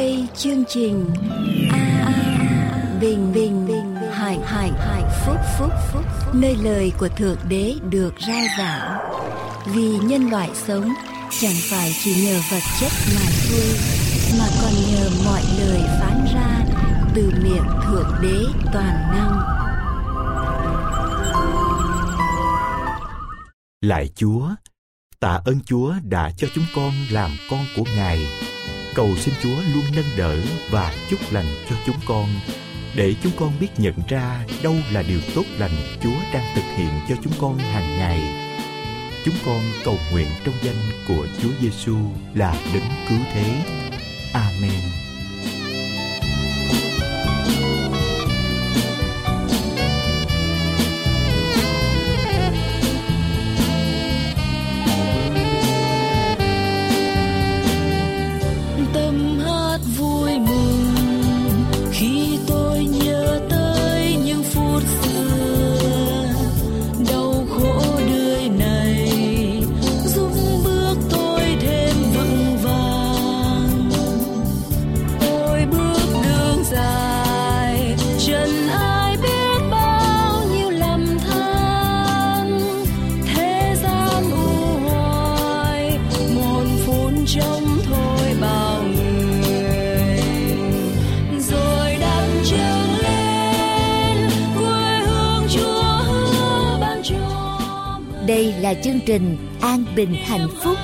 đây chương trình a a bình bình bình hải hải hải phúc phúc phúc. Nơi lời của thượng đế được rao giảng. Vì nhân loại sống chẳng phải chỉ nhờ vật chất mà thôi mà còn nhờ mọi lời phán ra từ miệng thượng đế toàn năng. Lạy Chúa, tạ ơn Chúa đã cho chúng con làm con của Ngài. Cầu xin Chúa luôn nâng đỡ và chúc lành cho chúng con, để chúng con biết nhận ra đâu là điều tốt lành Chúa đang thực hiện cho chúng con hàng ngày. Chúng con cầu nguyện trong danh của Chúa Giêsu là đấng cứu thế. Amen. Trình an bình hạnh phúc.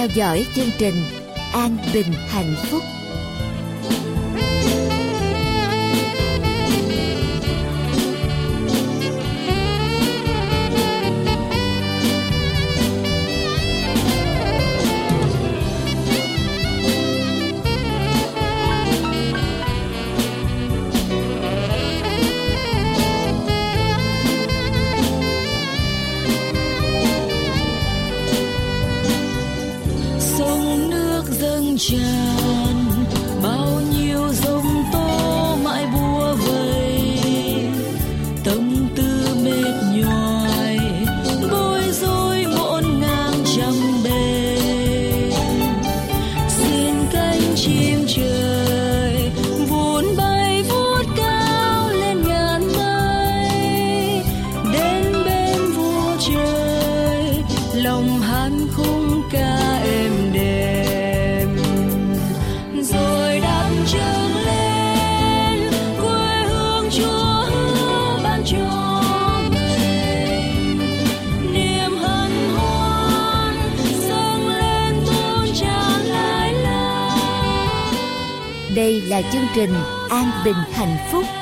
Theo dõi chương trình an bình hạnh phúc. Bình hạnh phúc.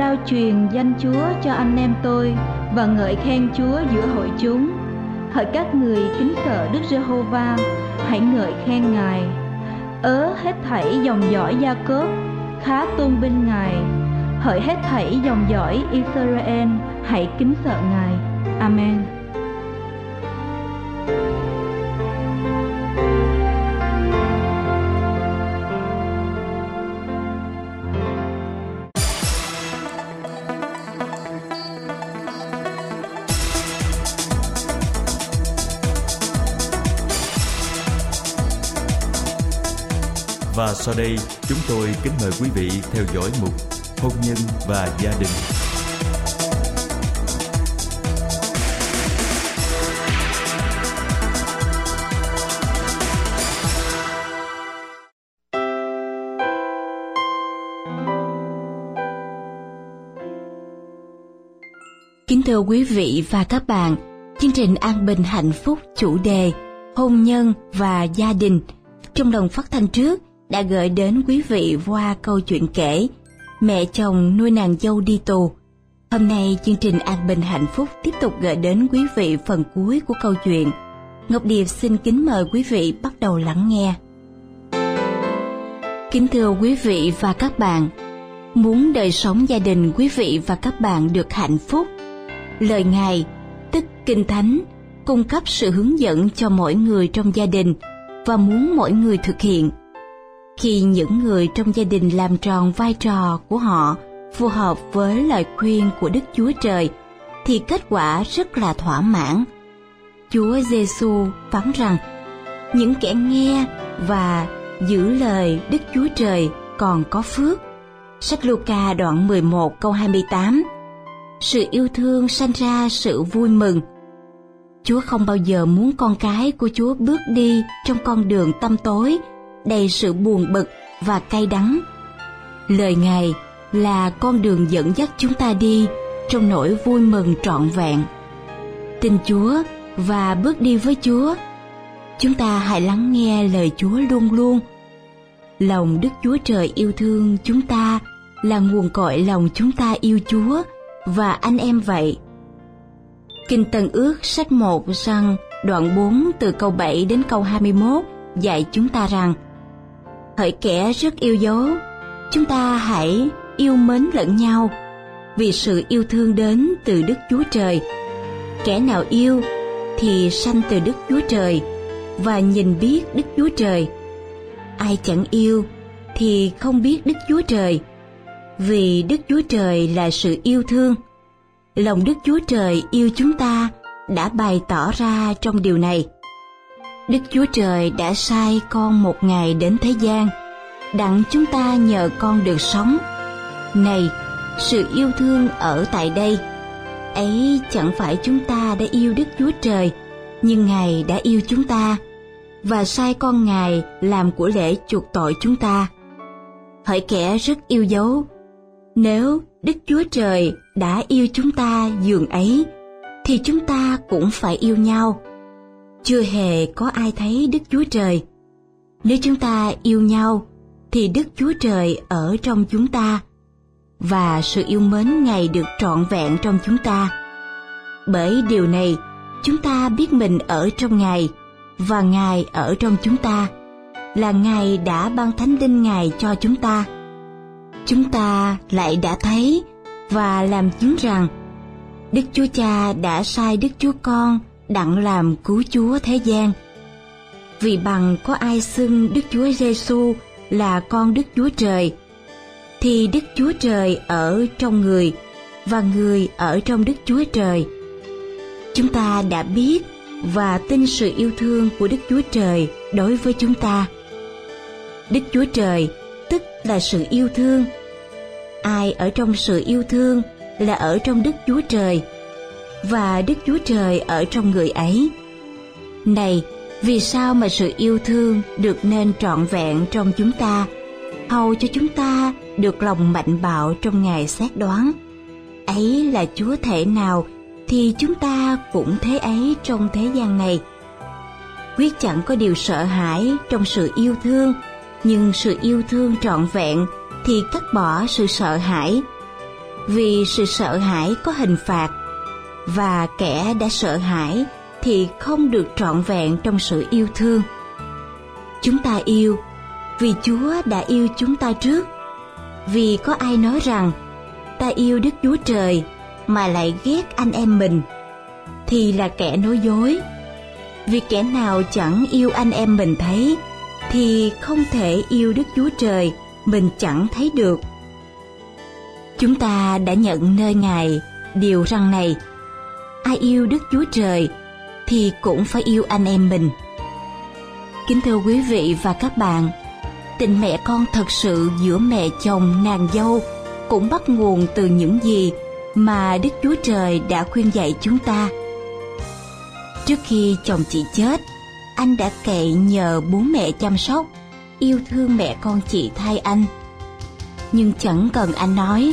Rao truyền danh Chúa cho anh em tôi và ngợi khen Chúa giữa hội chúng. Hỡi các người kính sợ Đức Giê-hô-va, hãy ngợi khen Ngài. Ớ hết thảy dòng dõi Gia Cốp, khá tôn vinh Ngài. Hỡi hết thảy dòng dõi Israel, hãy kính sợ Ngài. Amen. Sau đây chúng tôi kính mời quý vị theo dõi mục Hôn nhân và gia đình. Kính thưa quý vị và các bạn, chương trình An Bình Hạnh Phúc chủ đề Hôn nhân và gia đình trong lần phát thanh trước đã gửi đến quý vị qua câu chuyện kể Mẹ chồng nuôi nàng dâu đi tù. Hôm nay chương trình An Bình Hạnh Phúc tiếp tục gửi đến quý vị phần cuối của câu chuyện. Ngọc Điệp xin kính mời quý vị bắt đầu lắng nghe. Kính thưa quý vị và các bạn, muốn đời sống gia đình quý vị và các bạn được hạnh phúc, lời Ngài, tức Kinh Thánh, cung cấp sự hướng dẫn cho mỗi người trong gia đình và muốn mỗi người thực hiện khi những người trong gia đình làm tròn vai trò của họ phù hợp với lời khuyên của Đức Chúa Trời, thì kết quả rất là thỏa mãn. Chúa Giêsu phán rằng, những kẻ nghe và giữ lời Đức Chúa Trời còn có phước. Sách Luca đoạn 11 câu 28 Sự yêu thương sanh ra sự vui mừng. Chúa không bao giờ muốn con cái của Chúa bước đi trong con đường tâm tối đầy sự buồn bực và cay đắng. Lời Ngài là con đường dẫn dắt chúng ta đi trong nỗi vui mừng trọn vẹn. Tin Chúa và bước đi với Chúa. Chúng ta hãy lắng nghe lời Chúa luôn luôn. Lòng Đức Chúa Trời yêu thương chúng ta là nguồn cội lòng chúng ta yêu Chúa và anh em vậy. Kinh Tân Ước sách 1 rằng đoạn 4 từ câu 7 đến câu 21 dạy chúng ta rằng hỡi kẻ rất yêu dấu. Chúng ta hãy yêu mến lẫn nhau, vì sự yêu thương đến từ đức chúa trời. Kẻ nào yêu thì sanh từ đức chúa trời và nhìn biết đức chúa trời. Ai chẳng yêu thì không biết đức chúa trời, vì đức chúa trời là sự yêu thương. Lòng đức chúa trời yêu chúng ta đã bày tỏ ra trong điều này. Đức Chúa Trời đã sai con một ngày đến thế gian, đặng chúng ta nhờ con được sống. Này, sự yêu thương ở tại đây, ấy chẳng phải chúng ta đã yêu Đức Chúa Trời, nhưng Ngài đã yêu chúng ta và sai con Ngài làm của lễ chuộc tội chúng ta. Hỡi kẻ rất yêu dấu, nếu Đức Chúa Trời đã yêu chúng ta dường ấy, thì chúng ta cũng phải yêu nhau chưa hề có ai thấy Đức Chúa Trời. Nếu chúng ta yêu nhau, thì Đức Chúa Trời ở trong chúng ta, và sự yêu mến Ngài được trọn vẹn trong chúng ta. Bởi điều này, chúng ta biết mình ở trong Ngài, và Ngài ở trong chúng ta, là Ngài đã ban thánh linh Ngài cho chúng ta. Chúng ta lại đã thấy và làm chứng rằng Đức Chúa Cha đã sai Đức Chúa Con đặng làm cứu Chúa thế gian. Vì bằng có ai xưng Đức Chúa Giêsu là con Đức Chúa Trời, thì Đức Chúa Trời ở trong người và người ở trong Đức Chúa Trời. Chúng ta đã biết và tin sự yêu thương của Đức Chúa Trời đối với chúng ta. Đức Chúa Trời tức là sự yêu thương. Ai ở trong sự yêu thương là ở trong Đức Chúa Trời và Đức Chúa Trời ở trong người ấy. Này, vì sao mà sự yêu thương được nên trọn vẹn trong chúng ta, hầu cho chúng ta được lòng mạnh bạo trong ngày xét đoán. Ấy là Chúa thể nào thì chúng ta cũng thế ấy trong thế gian này. Quyết chẳng có điều sợ hãi trong sự yêu thương, nhưng sự yêu thương trọn vẹn thì cắt bỏ sự sợ hãi vì sự sợ hãi có hình phạt và kẻ đã sợ hãi thì không được trọn vẹn trong sự yêu thương. Chúng ta yêu vì chúa đã yêu chúng ta trước. Vì có ai nói rằng, ta yêu đức chúa trời mà lại ghét anh em mình, thì là kẻ nói dối. Vì kẻ nào chẳng yêu anh em mình thấy thì không thể yêu đức chúa trời mình chẳng thấy được. Chúng ta đã nhận nơi ngài điều răng này ai yêu đức chúa trời thì cũng phải yêu anh em mình. Kính thưa quý vị và các bạn, tình mẹ con thật sự giữa mẹ chồng nàng dâu cũng bắt nguồn từ những gì mà đức chúa trời đã khuyên dạy chúng ta. Trước khi chồng chị chết, anh đã cậy nhờ bố mẹ chăm sóc, yêu thương mẹ con chị thay anh. Nhưng chẳng cần anh nói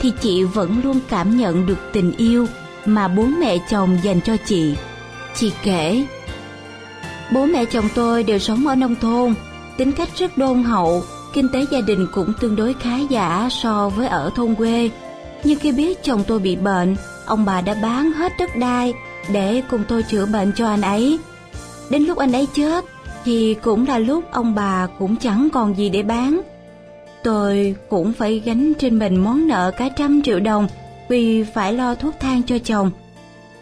thì chị vẫn luôn cảm nhận được tình yêu mà bố mẹ chồng dành cho chị. Chị kể, bố mẹ chồng tôi đều sống ở nông thôn, tính cách rất đôn hậu, kinh tế gia đình cũng tương đối khá giả so với ở thôn quê. Nhưng khi biết chồng tôi bị bệnh, ông bà đã bán hết đất đai để cùng tôi chữa bệnh cho anh ấy. Đến lúc anh ấy chết thì cũng là lúc ông bà cũng chẳng còn gì để bán. Tôi cũng phải gánh trên mình món nợ cả trăm triệu đồng vì phải lo thuốc thang cho chồng.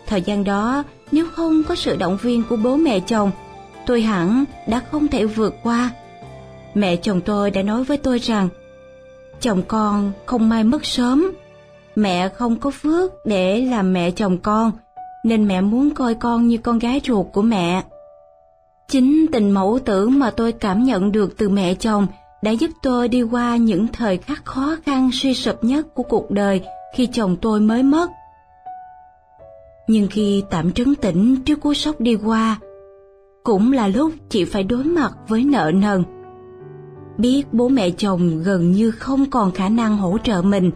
Thời gian đó, nếu không có sự động viên của bố mẹ chồng, tôi hẳn đã không thể vượt qua. Mẹ chồng tôi đã nói với tôi rằng, chồng con không may mất sớm. Mẹ không có phước để làm mẹ chồng con, nên mẹ muốn coi con như con gái ruột của mẹ. Chính tình mẫu tử mà tôi cảm nhận được từ mẹ chồng đã giúp tôi đi qua những thời khắc khó khăn suy sụp nhất của cuộc đời khi chồng tôi mới mất. Nhưng khi tạm trấn tĩnh trước cú sốc đi qua, cũng là lúc chị phải đối mặt với nợ nần. Biết bố mẹ chồng gần như không còn khả năng hỗ trợ mình,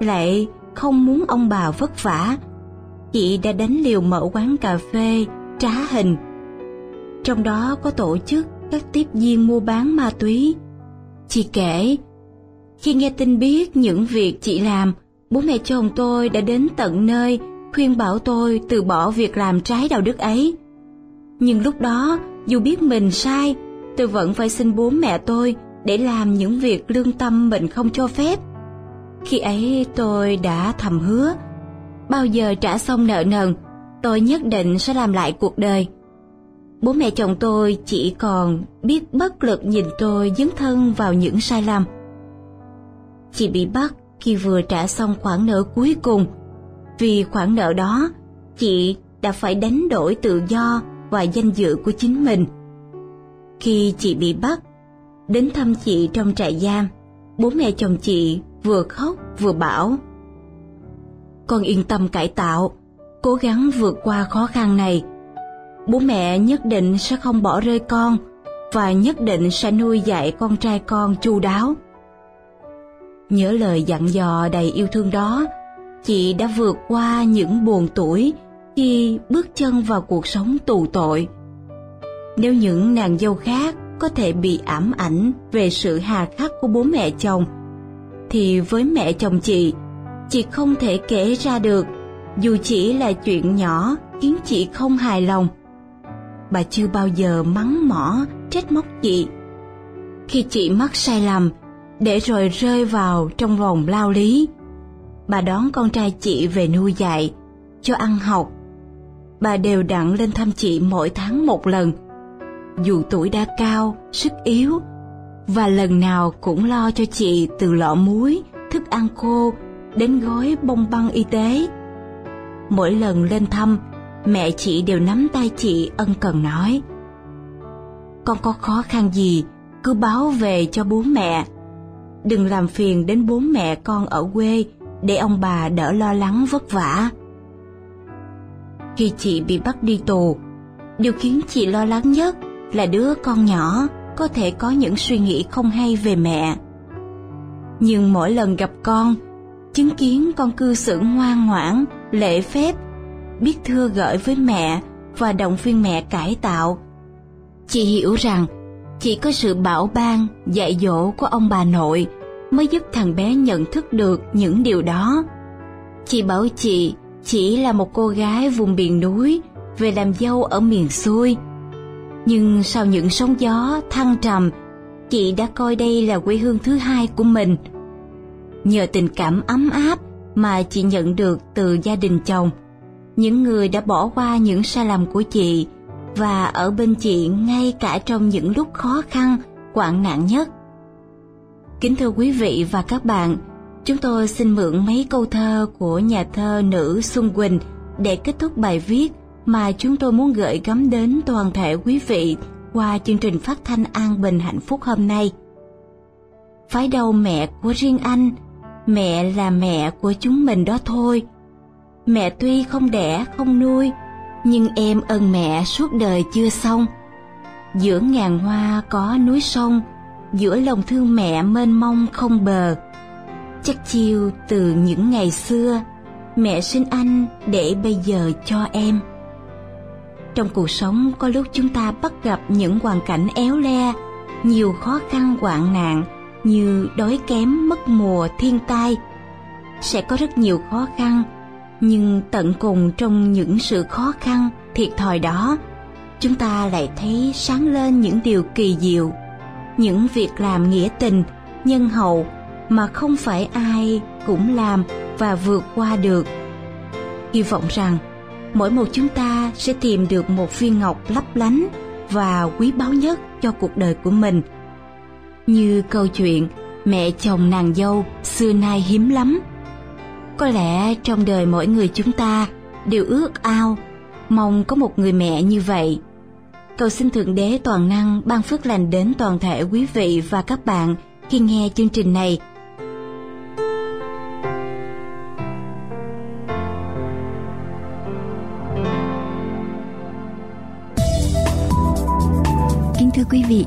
lại không muốn ông bà vất vả, chị đã đánh liều mở quán cà phê, trá hình. Trong đó có tổ chức các tiếp viên mua bán ma túy. Chị kể, khi nghe tin biết những việc chị làm bố mẹ chồng tôi đã đến tận nơi, khuyên bảo tôi từ bỏ việc làm trái đạo đức ấy. Nhưng lúc đó, dù biết mình sai, tôi vẫn phải xin bố mẹ tôi để làm những việc lương tâm mình không cho phép. Khi ấy tôi đã thầm hứa, bao giờ trả xong nợ nần, tôi nhất định sẽ làm lại cuộc đời. Bố mẹ chồng tôi chỉ còn biết bất lực nhìn tôi dấn thân vào những sai lầm. Chị bị bắt khi vừa trả xong khoản nợ cuối cùng. Vì khoản nợ đó, chị đã phải đánh đổi tự do và danh dự của chính mình. Khi chị bị bắt, đến thăm chị trong trại giam, bố mẹ chồng chị vừa khóc vừa bảo, con yên tâm cải tạo, cố gắng vượt qua khó khăn này. Bố mẹ nhất định sẽ không bỏ rơi con và nhất định sẽ nuôi dạy con trai con chu đáo nhớ lời dặn dò đầy yêu thương đó, chị đã vượt qua những buồn tuổi khi bước chân vào cuộc sống tù tội. Nếu những nàng dâu khác có thể bị ám ảnh về sự hà khắc của bố mẹ chồng, thì với mẹ chồng chị chị không thể kể ra được, dù chỉ là chuyện nhỏ khiến chị không hài lòng. Bà chưa bao giờ mắng mỏ trách móc chị. Khi chị mắc sai lầm để rồi rơi vào trong vòng lao lý. Bà đón con trai chị về nuôi dạy, cho ăn học. Bà đều đặn lên thăm chị mỗi tháng một lần. Dù tuổi đã cao, sức yếu, và lần nào cũng lo cho chị từ lọ muối, thức ăn khô, đến gói bông băng y tế. Mỗi lần lên thăm, mẹ chị đều nắm tay chị ân cần nói, con có khó khăn gì, cứ báo về cho bố mẹ đừng làm phiền đến bố mẹ con ở quê để ông bà đỡ lo lắng vất vả. Khi chị bị bắt đi tù, điều khiến chị lo lắng nhất là đứa con nhỏ có thể có những suy nghĩ không hay về mẹ. Nhưng mỗi lần gặp con, chứng kiến con cư xử ngoan ngoãn, lễ phép, biết thưa gửi với mẹ và động viên mẹ cải tạo, chị hiểu rằng chỉ có sự bảo ban dạy dỗ của ông bà nội mới giúp thằng bé nhận thức được những điều đó Chị bảo chị chỉ là một cô gái vùng miền núi về làm dâu ở miền xuôi. Nhưng sau những sóng gió thăng trầm, chị đã coi đây là quê hương thứ hai của mình. Nhờ tình cảm ấm áp mà chị nhận được từ gia đình chồng, những người đã bỏ qua những sai lầm của chị và ở bên chị ngay cả trong những lúc khó khăn, hoạn nạn nhất. Kính thưa quý vị và các bạn, chúng tôi xin mượn mấy câu thơ của nhà thơ nữ Xuân Quỳnh để kết thúc bài viết mà chúng tôi muốn gửi gắm đến toàn thể quý vị qua chương trình phát thanh an bình hạnh phúc hôm nay. Phái đâu mẹ của riêng anh, mẹ là mẹ của chúng mình đó thôi. Mẹ tuy không đẻ không nuôi, nhưng em ơn mẹ suốt đời chưa xong. Giữa ngàn hoa có núi sông, giữa lòng thương mẹ mênh mông không bờ. Chắc chiêu từ những ngày xưa, mẹ sinh anh để bây giờ cho em. Trong cuộc sống có lúc chúng ta bắt gặp những hoàn cảnh éo le, nhiều khó khăn hoạn nạn như đói kém, mất mùa, thiên tai. Sẽ có rất nhiều khó khăn, nhưng tận cùng trong những sự khó khăn, thiệt thòi đó, chúng ta lại thấy sáng lên những điều kỳ diệu, những việc làm nghĩa tình, nhân hậu mà không phải ai cũng làm và vượt qua được. Hy vọng rằng mỗi một chúng ta sẽ tìm được một viên ngọc lấp lánh và quý báu nhất cho cuộc đời của mình. Như câu chuyện mẹ chồng nàng dâu xưa nay hiếm lắm. Có lẽ trong đời mỗi người chúng ta đều ước ao, mong có một người mẹ như vậy. Cầu xin Thượng Đế Toàn Năng ban phước lành đến toàn thể quý vị và các bạn khi nghe chương trình này kính Thưa quý vị,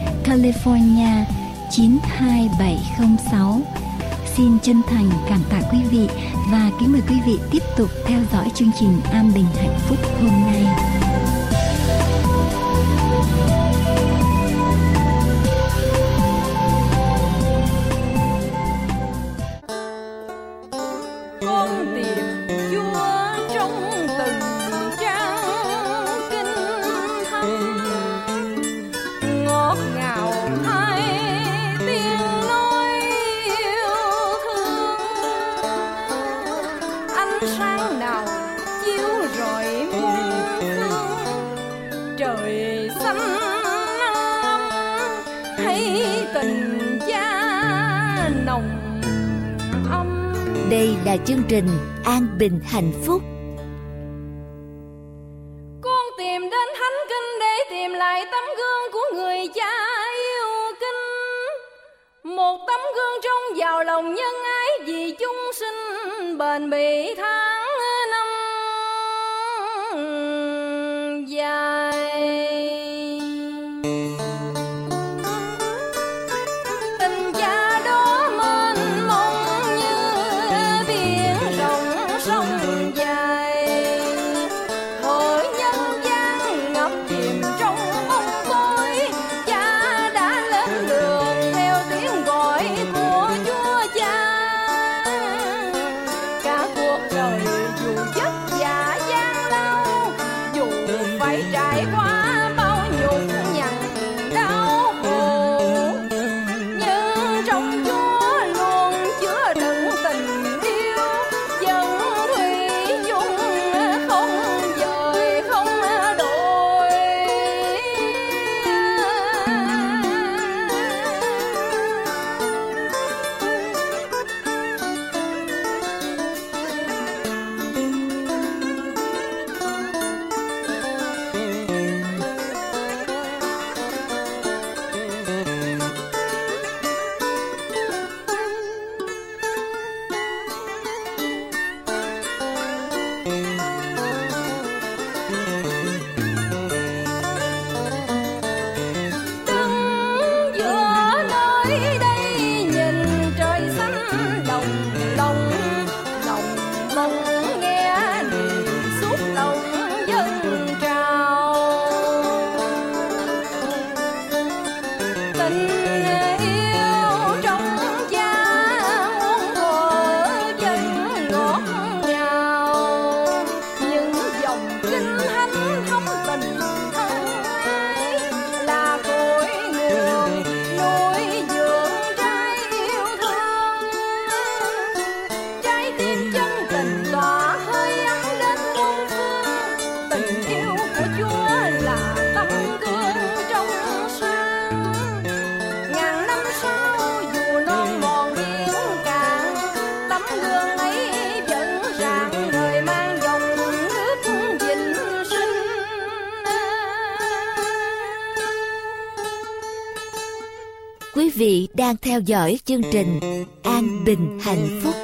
California 92706. Xin chân thành cảm tạ quý vị và kính mời quý vị tiếp tục theo dõi chương trình An Bình Hạnh Phúc hôm nay. An Bình Hạnh Phúc. Con tìm đến thánh kinh để tìm lại tấm gương của người cha yêu kinh. Một tấm gương trong giàu lòng nhân ái vì chúng sinh bền bỉ tha đang theo dõi chương trình An Bình Hạnh Phúc.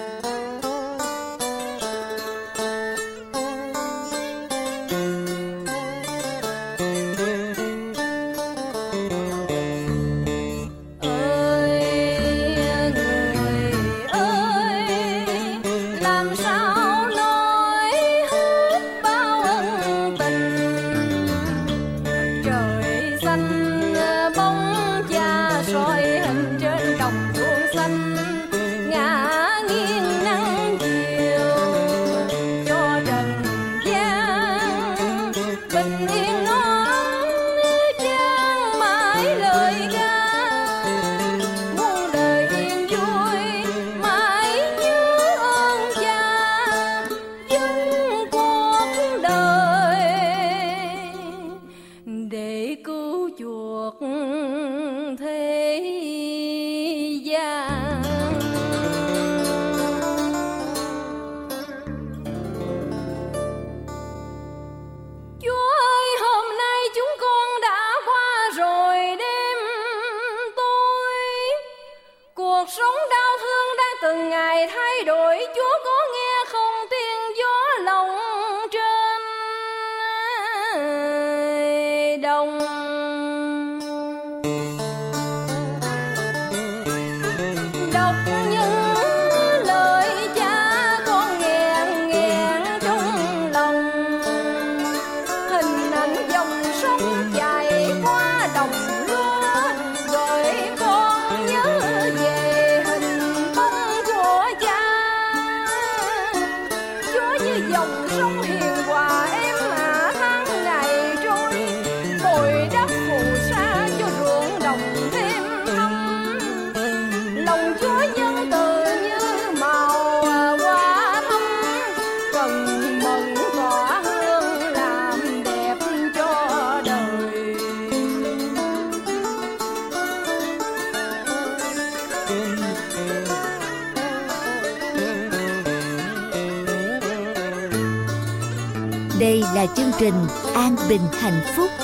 Bình Hạnh Phúc.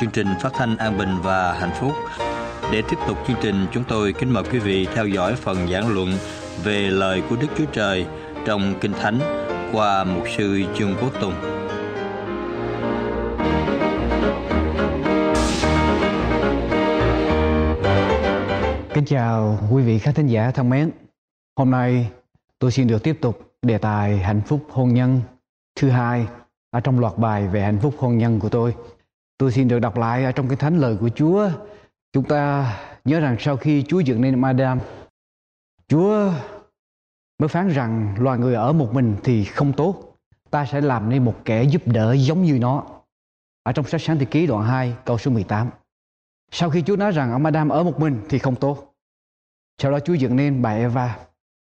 Chương trình phát thanh an bình và hạnh phúc. Để tiếp tục chương trình, chúng tôi kính mời quý vị theo dõi phần giảng luận về lời của Đức Chúa Trời trong Kinh Thánh qua mục sư trương Quốc Tùng. Kính chào quý vị khán thính giả thân mến. Hôm nay tôi xin được tiếp tục đề tài hạnh phúc hôn nhân thứ hai ở trong loạt bài về hạnh phúc hôn nhân của tôi. Tôi xin được đọc lại ở trong cái thánh lời của Chúa. Chúng ta nhớ rằng sau khi Chúa dựng nên Adam, Chúa mới phán rằng loài người ở một mình thì không tốt. Ta sẽ làm nên một kẻ giúp đỡ giống như nó. Ở trong sách sáng thế ký đoạn 2 câu số 18. Sau khi Chúa nói rằng ông Adam ở một mình thì không tốt. Sau đó Chúa dựng nên bà Eva.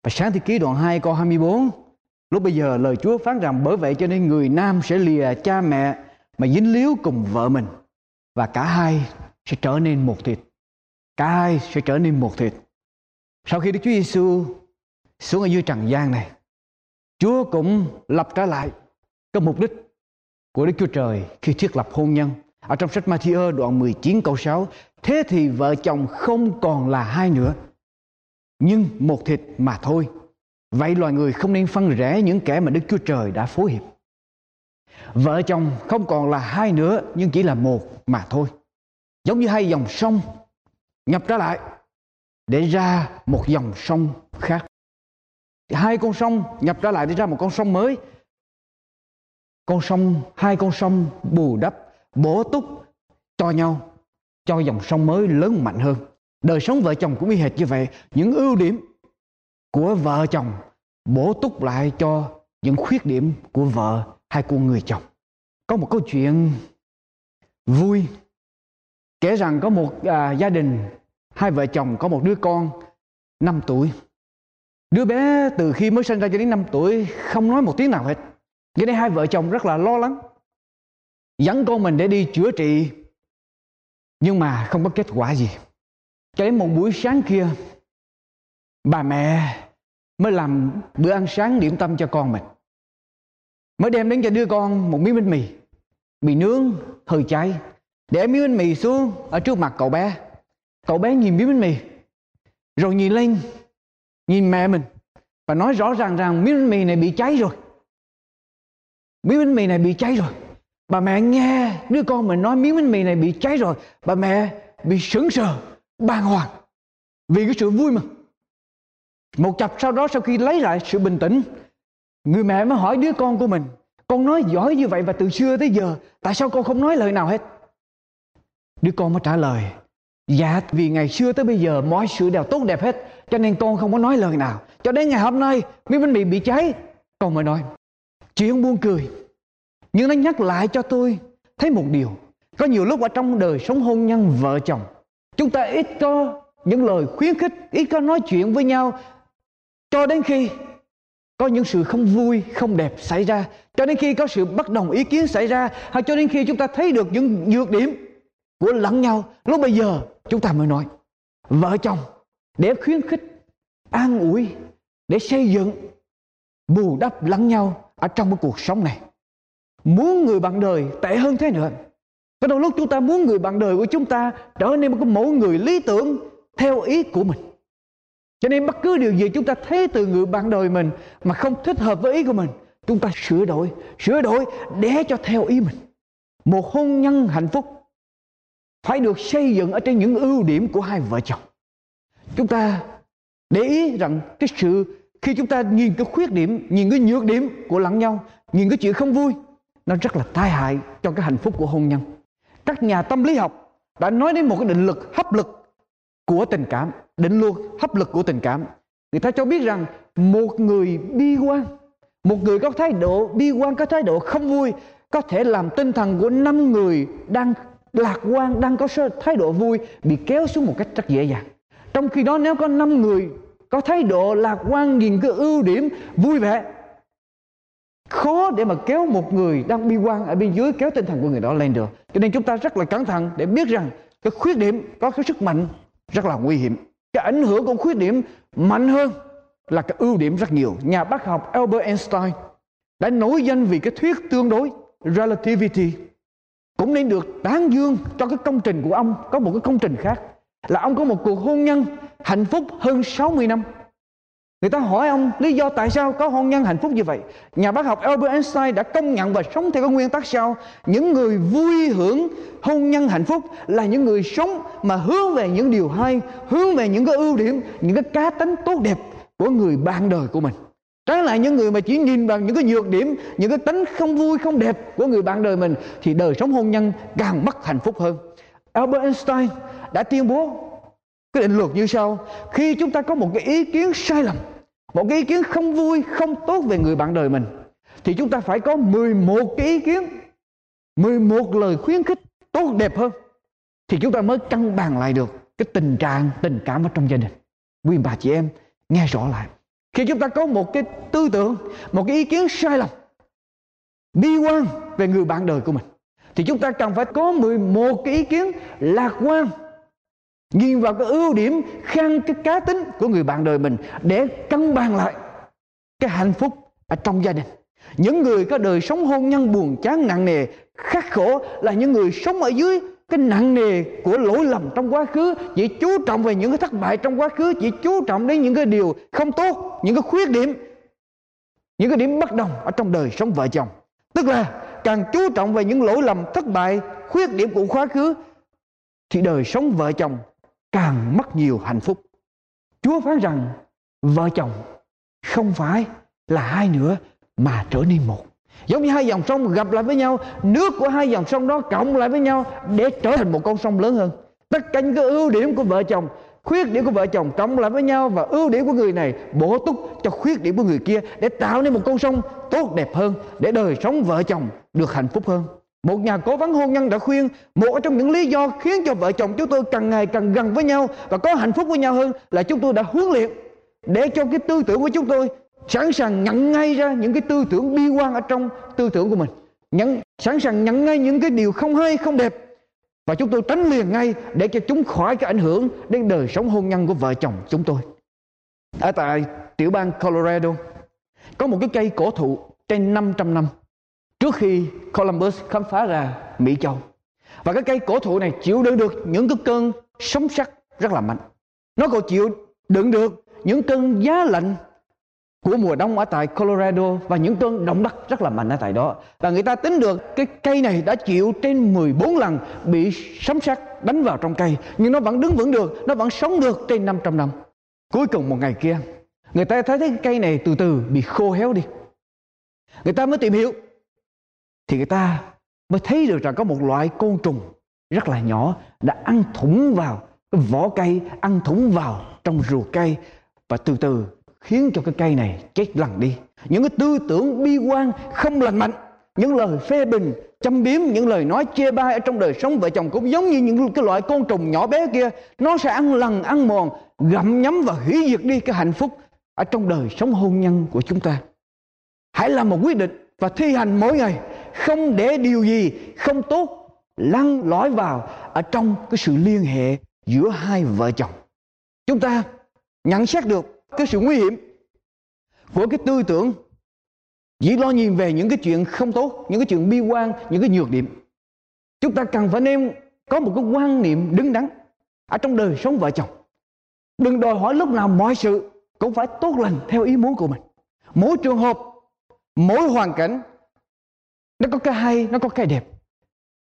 Và sáng thế ký đoạn 2 câu 24 Lúc bây giờ lời Chúa phán rằng bởi vậy cho nên người nam sẽ lìa cha mẹ mà dính líu cùng vợ mình và cả hai sẽ trở nên một thịt. Cả hai sẽ trở nên một thịt. Sau khi Đức Chúa Giêsu xuống ở dưới trần gian này, Chúa cũng lập trở lại cái mục đích của Đức Chúa Trời khi thiết lập hôn nhân. Ở trong sách Matthew đoạn 19 câu 6, thế thì vợ chồng không còn là hai nữa, nhưng một thịt mà thôi. Vậy loài người không nên phân rẽ những kẻ mà Đức Chúa Trời đã phối hiệp. Vợ chồng không còn là hai nữa nhưng chỉ là một mà thôi. Giống như hai dòng sông nhập trở lại để ra một dòng sông khác. Hai con sông nhập trở lại để ra một con sông mới. Con sông, hai con sông bù đắp, bổ túc cho nhau, cho dòng sông mới lớn mạnh hơn. Đời sống vợ chồng cũng y hệt như vậy. Những ưu điểm của vợ chồng bổ túc lại cho những khuyết điểm của vợ hay của người chồng. Có một câu chuyện vui kể rằng có một à, gia đình hai vợ chồng có một đứa con 5 tuổi. Đứa bé từ khi mới sinh ra cho đến 5 tuổi không nói một tiếng nào hết. cái nên hai vợ chồng rất là lo lắng. Dẫn con mình để đi chữa trị nhưng mà không có kết quả gì. Cho đến một buổi sáng kia bà mẹ mới làm bữa ăn sáng điểm tâm cho con mình mới đem đến cho đứa con một miếng bánh mì mì nướng hơi cháy để miếng bánh mì xuống ở trước mặt cậu bé. Cậu bé nhìn miếng bánh mì, rồi nhìn lên, nhìn mẹ mình và nói rõ ràng rằng miếng bánh mì này bị cháy rồi. Miếng bánh mì này bị cháy rồi. Bà mẹ nghe đứa con mình nói miếng bánh mì này bị cháy rồi, bà mẹ bị sững sờ, bàng hoàng vì cái sự vui mừng. Một chập sau đó sau khi lấy lại sự bình tĩnh Người mẹ mới hỏi đứa con của mình, Con nói giỏi như vậy và từ xưa tới giờ, Tại sao con không nói lời nào hết? Đứa con mới trả lời Dạ vì ngày xưa tới bây giờ Mọi sự đều tốt đẹp hết, Cho nên con không có nói lời nào. Cho đến ngày hôm nay miếng bánh mì bị cháy. Con mới nói Chuyện buồn cười, Nhưng nó nhắc lại cho tôi Thấy một điều. Có nhiều lúc ở trong đời sống hôn nhân vợ chồng, Chúng ta ít có những lời khuyến khích, Ít có nói chuyện với nhau. Cho đến khi có những sự không vui, không đẹp xảy ra. Cho đến khi có sự bất đồng ý kiến xảy ra, hay cho đến khi chúng ta thấy được những nhược điểm của lẫn nhau, lúc bây giờ chúng ta mới nói, vợ chồng để khuyến khích, an ủi, để xây dựng, bù đắp lẫn nhau ở trong cái cuộc sống này. Muốn người bạn đời tệ hơn thế nữa. Có đôi lúc chúng ta muốn người bạn đời của chúng ta trở nên một cái mẫu người lý tưởng theo ý của mình cho nên bất cứ điều gì chúng ta thấy từ người bạn đời mình mà không thích hợp với ý của mình, chúng ta sửa đổi, sửa đổi để cho theo ý mình. Một hôn nhân hạnh phúc phải được xây dựng ở trên những ưu điểm của hai vợ chồng. Chúng ta để ý rằng cái sự khi chúng ta nhìn cái khuyết điểm, nhìn cái nhược điểm của lẫn nhau, nhìn cái chuyện không vui, nó rất là tai hại cho cái hạnh phúc của hôn nhân. Các nhà tâm lý học đã nói đến một cái định lực hấp lực của tình cảm, định luật, hấp lực của tình cảm. Người ta cho biết rằng một người bi quan, một người có thái độ bi quan, có thái độ không vui, có thể làm tinh thần của năm người đang lạc quan, đang có thái độ vui bị kéo xuống một cách rất dễ dàng. Trong khi đó nếu có năm người có thái độ lạc quan, nhìn cái ưu điểm, vui vẻ, khó để mà kéo một người đang bi quan ở bên dưới kéo tinh thần của người đó lên được. Cho nên chúng ta rất là cẩn thận để biết rằng cái khuyết điểm, có cái sức mạnh rất là nguy hiểm. Cái ảnh hưởng của khuyết điểm mạnh hơn là cái ưu điểm rất nhiều. Nhà bác học Albert Einstein đã nổi danh vì cái thuyết tương đối, relativity. Cũng nên được tán dương cho cái công trình của ông, có một cái công trình khác, là ông có một cuộc hôn nhân hạnh phúc hơn 60 năm. Người ta hỏi ông lý do tại sao có hôn nhân hạnh phúc như vậy. Nhà bác học Albert Einstein đã công nhận và sống theo cái nguyên tắc sau. Những người vui hưởng hôn nhân hạnh phúc là những người sống mà hướng về những điều hay, hướng về những cái ưu điểm, những cái cá tính tốt đẹp của người bạn đời của mình. Trái lại những người mà chỉ nhìn vào những cái nhược điểm, những cái tính không vui, không đẹp của người bạn đời mình thì đời sống hôn nhân càng mất hạnh phúc hơn. Albert Einstein đã tuyên bố cái định luật như sau. Khi chúng ta có một cái ý kiến sai lầm, một cái ý kiến không vui, không tốt về người bạn đời mình, thì chúng ta phải có 11 cái ý kiến 11 lời khuyến khích tốt đẹp hơn, thì chúng ta mới cân bằng lại được cái tình trạng, tình cảm ở trong gia đình. Quý bà chị em, nghe rõ lại. Khi chúng ta có một cái tư tưởng, một cái ý kiến sai lầm, bi quan về người bạn đời của mình, thì chúng ta cần phải có 11 cái ý kiến lạc quan nhìn vào cái ưu điểm khăn cái cá tính của người bạn đời mình để cân bằng lại cái hạnh phúc ở trong gia đình. Những người có đời sống hôn nhân buồn chán nặng nề, khắc khổ là những người sống ở dưới cái nặng nề của lỗi lầm trong quá khứ, chỉ chú trọng về những cái thất bại trong quá khứ, chỉ chú trọng đến những cái điều không tốt, những cái khuyết điểm, những cái điểm bất đồng ở trong đời sống vợ chồng. Tức là càng chú trọng về những lỗi lầm, thất bại, khuyết điểm của quá khứ, thì đời sống vợ chồng càng mất nhiều hạnh phúc. Chúa phán rằng, vợ chồng không phải là hai nữa mà trở nên một. Giống như hai dòng sông gặp lại với nhau, nước của hai dòng sông đó cộng lại với nhau để trở thành một con sông lớn hơn. Tất cả những cái ưu điểm của vợ chồng, khuyết điểm của vợ chồng cộng lại với nhau và ưu điểm của người này bổ túc cho khuyết điểm của người kia để tạo nên một con sông tốt đẹp hơn, để đời sống vợ chồng được hạnh phúc hơn một nhà cố vấn hôn nhân đã khuyên, một trong những lý do khiến cho vợ chồng chúng tôi càng ngày càng gần với nhau và có hạnh phúc với nhau hơn là chúng tôi đã huấn luyện để cho cái tư tưởng của chúng tôi sẵn sàng nhận ngay ra những cái tư tưởng bi quan ở trong tư tưởng của mình, nhận, sẵn sàng nhận ngay những cái điều không hay, không đẹp. Và chúng tôi tránh liền ngay để cho chúng khỏi cái ảnh hưởng đến đời sống hôn nhân của vợ chồng chúng tôi. Ở tại tiểu bang Colorado, có một cái cây cổ thụ trên 500 năm trước khi Columbus khám phá ra Mỹ Châu và cái cây cổ thụ này chịu đựng được những cái cơn sóng sắc rất là mạnh nó còn chịu đựng được những cơn giá lạnh của mùa đông ở tại Colorado và những cơn động đất rất là mạnh ở tại đó. Và người ta tính được cái cây này đã chịu trên 14 lần bị sấm sét đánh vào trong cây nhưng nó vẫn đứng vững được, nó vẫn sống được trên 500 năm. Cuối cùng một ngày kia, người ta thấy cái cây này từ từ bị khô héo đi. Người ta mới tìm hiểu thì người ta mới thấy được rằng có một loại côn trùng rất là nhỏ đã ăn thủng vào cái vỏ cây, ăn thủng vào trong ruột cây. Và từ từ khiến cho cái cây này chết lặng đi. Những cái tư tưởng bi quan không lành mạnh những lời phê bình châm biếm những lời nói chê bai ở trong đời sống vợ chồng cũng giống như những cái loại côn trùng nhỏ bé kia nó sẽ ăn lần ăn mòn gặm nhấm và hủy diệt đi cái hạnh phúc ở trong đời sống hôn nhân của chúng ta. Hãy làm một quyết định và thi hành mỗi ngày không để điều gì, không tốt, lăn lõi vào ở trong cái sự liên hệ giữa hai vợ chồng. Chúng ta nhận xét được cái sự nguy hiểm của cái tư tưởng chỉ lo nhìn về những cái chuyện không tốt, những cái chuyện bi quan, những cái nhược điểm. Chúng ta cần phải nên có một cái quan niệm đứng đắn ở trong đời sống vợ chồng. Đừng đòi hỏi lúc nào mọi sự cũng phải tốt lành theo ý muốn của mình. Mỗi trường hợp, mỗi hoàn cảnh nó có cái hay, nó có cái đẹp.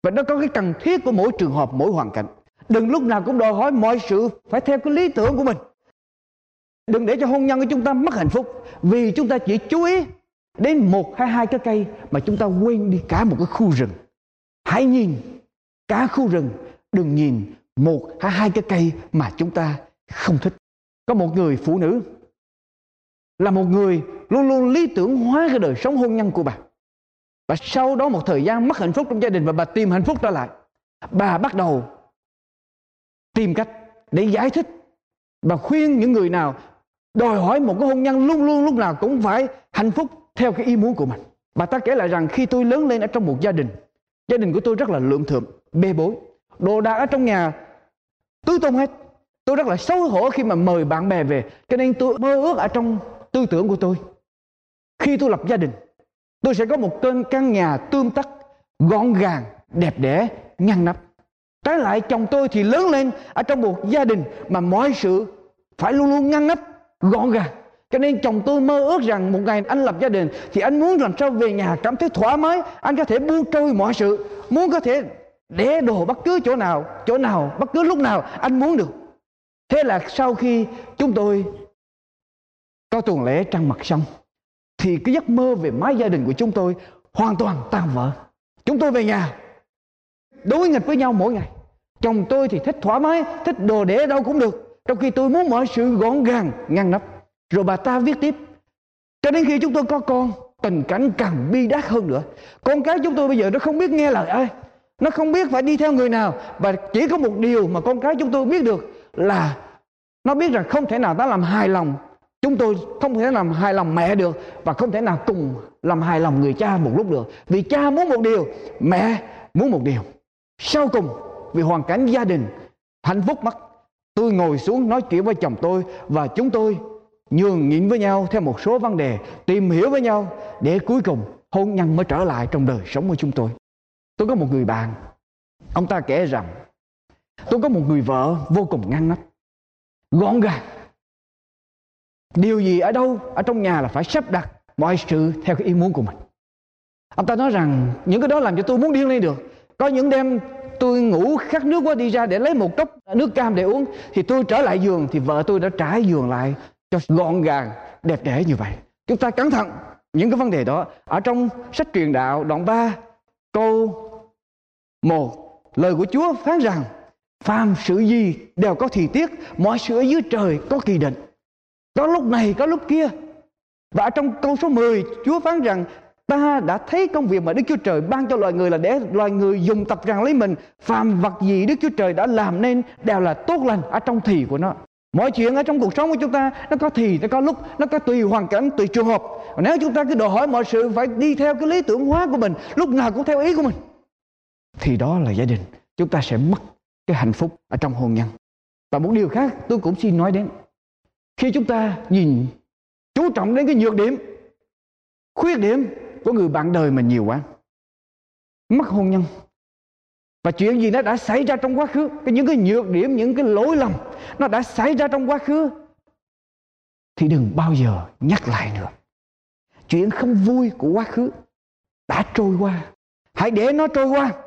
Và nó có cái cần thiết của mỗi trường hợp, mỗi hoàn cảnh. Đừng lúc nào cũng đòi hỏi mọi sự phải theo cái lý tưởng của mình. Đừng để cho hôn nhân của chúng ta mất hạnh phúc, Vì chúng ta chỉ chú ý đến một hay hai cái cây Mà chúng ta quên đi cả một cái khu rừng. Hãy nhìn cả khu rừng, Đừng nhìn một hay hai cái cây mà chúng ta không thích. Có một người phụ nữ Là một người luôn luôn lý tưởng hóa cái đời sống hôn nhân của bà. Và sau đó một thời gian mất hạnh phúc trong gia đình Và bà tìm hạnh phúc trở lại, Bà bắt đầu tìm cách để giải thích và khuyên những người nào đòi hỏi một cái hôn nhân luôn luôn lúc nào cũng phải hạnh phúc theo cái ý muốn của mình. Bà ta kể lại rằng khi tôi lớn lên ở trong một gia đình gia đình của tôi rất là lượm thượm, bê bối, đồ đạc ở trong nhà tứ tung hết. Tôi rất là xấu hổ khi mà mời bạn bè về, cho nên tôi mơ ước ở trong tư tưởng của tôi. Khi tôi lập gia đình tôi sẽ có một cơn căn nhà tươm tắt gọn gàng, đẹp đẽ, ngăn nắp. Trái lại, chồng tôi thì lớn lên ở trong một gia đình mà mọi sự phải luôn luôn ngăn nắp, gọn gàng. Cho nên chồng tôi mơ ước rằng một ngày anh lập gia đình thì anh muốn làm sao về nhà cảm thấy thoải mái, anh có thể buông trôi mọi sự, muốn có thể để đồ bất cứ chỗ nào chỗ nào, bất cứ lúc nào anh muốn được. Thế là sau khi chúng tôi có tuần lễ trăng mặt xong thì cái giấc mơ về mái gia đình của chúng tôi hoàn toàn tan vỡ. Chúng tôi về nhà, đối nghịch với nhau mỗi ngày. Chồng tôi thì thích thoải mái, thích đồ để đâu cũng được, trong khi tôi muốn mọi sự gọn gàng, ngăn nắp. Rồi bà ta viết tiếp, cho đến khi chúng tôi có con, tình cảnh càng bi đát hơn nữa. Con cái chúng tôi bây giờ nó không biết nghe lời ai, nó không biết phải đi theo người nào, và chỉ có một điều mà con cái chúng tôi biết được là nó biết rằng không thể nào ta làm hài lòng chúng tôi không thể làm hài lòng mẹ được và không thể nào cùng làm hài lòng người cha một lúc được. Vì cha muốn một điều, mẹ muốn một điều. Sau cùng, vì hoàn cảnh gia đình hạnh phúc mất tôi ngồi xuống nói chuyện với chồng tôi và chúng tôi nhường nhịn với nhau theo một số vấn đề, tìm hiểu với nhau để cuối cùng hôn nhân mới trở lại trong đời sống của chúng tôi. Tôi có một người bạn. Ông ta kể rằng, tôi có một người vợ vô cùng ngăn nắp, gọn gàng điều gì ở đâu, ở trong nhà là phải sắp đặt mọi sự theo cái ý muốn của mình. Ông ta nói rằng, những cái đó làm cho tôi muốn điên lên được. Có những đêm tôi ngủ khát nước quá đi ra để lấy một cốc nước cam để uống, thì tôi trở lại giường thì vợ tôi đã trải giường lại cho gọn gàng, đẹp đẽ như vậy. Chúng ta cẩn thận những cái vấn đề đó ở trong sách truyền đạo đoạn 3 câu 1 lời của Chúa phán rằng, phàm sự gì đều có thì tiết mọi sự ở dưới trời có kỳ định có lúc này, có lúc kia. Và trong câu số 10 Chúa phán rằng, ta đã thấy công việc mà Đức Chúa Trời ban cho loài người là để loài người dùng tập rằng lấy mình. Phàm vật gì Đức Chúa Trời đã làm nên đều là tốt lành ở trong thì của nó. Mọi chuyện ở trong cuộc sống của chúng ta, nó có thì, nó có lúc, nó có tùy hoàn cảnh, tùy trường hợp. Và nếu chúng ta cứ đòi hỏi mọi sự phải đi theo cái lý tưởng hóa của mình, lúc nào cũng theo ý của mình, thì đó là gia đình. Chúng ta sẽ mất cái hạnh phúc ở trong hôn nhân. Và một điều khác tôi cũng xin nói đến khi chúng ta nhìn, chú trọng đến cái nhược điểm, khuyết điểm của người bạn đời mình nhiều quá, mất hôn nhân. Và chuyện gì nó đã xảy ra trong quá khứ, cái những cái nhược điểm, những cái lỗi lầm nó đã xảy ra trong quá khứ, thì đừng bao giờ nhắc lại nữa. Chuyện không vui của quá khứ đã trôi qua. Hãy để nó trôi qua.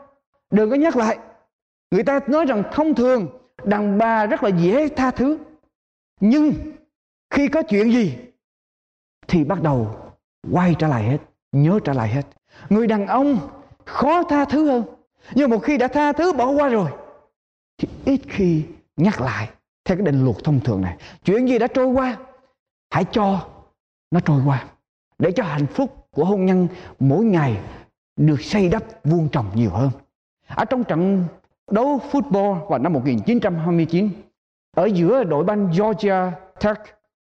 Đừng có nhắc lại. Người ta nói rằng thông thường đàn bà rất là dễ tha thứ, nhưng khi có chuyện gì, thì bắt đầu quay trở lại hết, nhớ trở lại hết. Người đàn ông khó tha thứ hơn. Nhưng một khi đã tha thứ bỏ qua rồi, thì ít khi nhắc lại theo cái định luật thông thường này. Chuyện gì đã trôi qua, hãy cho nó trôi qua, để cho hạnh phúc của hôn nhân mỗi ngày được xây đắp vuông trồng nhiều hơn. Ở trong trận đấu football vào năm 1929 ở giữa đội banh Georgia Tech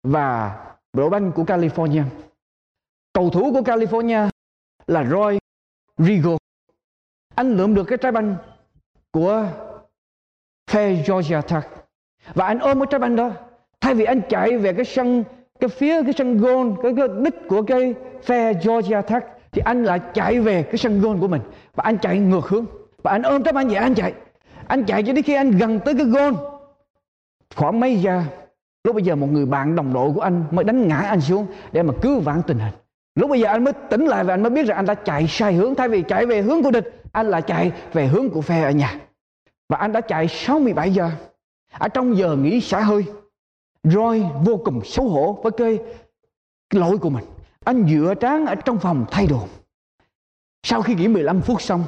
và đội banh của California. Cầu thủ của California là Roy Rigo. Anh lượm được cái trái banh của phe Georgia Tech và anh ôm cái trái banh đó thay vì anh chạy về cái sân cái phía cái sân goal cái, cái đích của cái phe Georgia Tech thì anh lại chạy về cái sân goal của mình. Và anh chạy ngược hướng. Và anh ôm trái banh vậy anh chạy. Anh chạy cho đến khi anh gần tới cái goal. Khoảng mấy giờ lúc bây giờ một người bạn đồng đội của anh mới đánh ngã anh xuống để mà cứu vãn tình hình. Lúc bây giờ anh mới tỉnh lại và anh mới biết rằng anh đã chạy sai hướng. Thay vì chạy về hướng của địch anh lại chạy về hướng của phe ở nhà. Và anh đã chạy 67 giờ. Ở trong giờ nghỉ xả hơi Roy vô cùng xấu hổ với cái, cái lỗi của mình. Anh dựa trán ở trong phòng thay đồ. Sau khi nghỉ 15 phút xong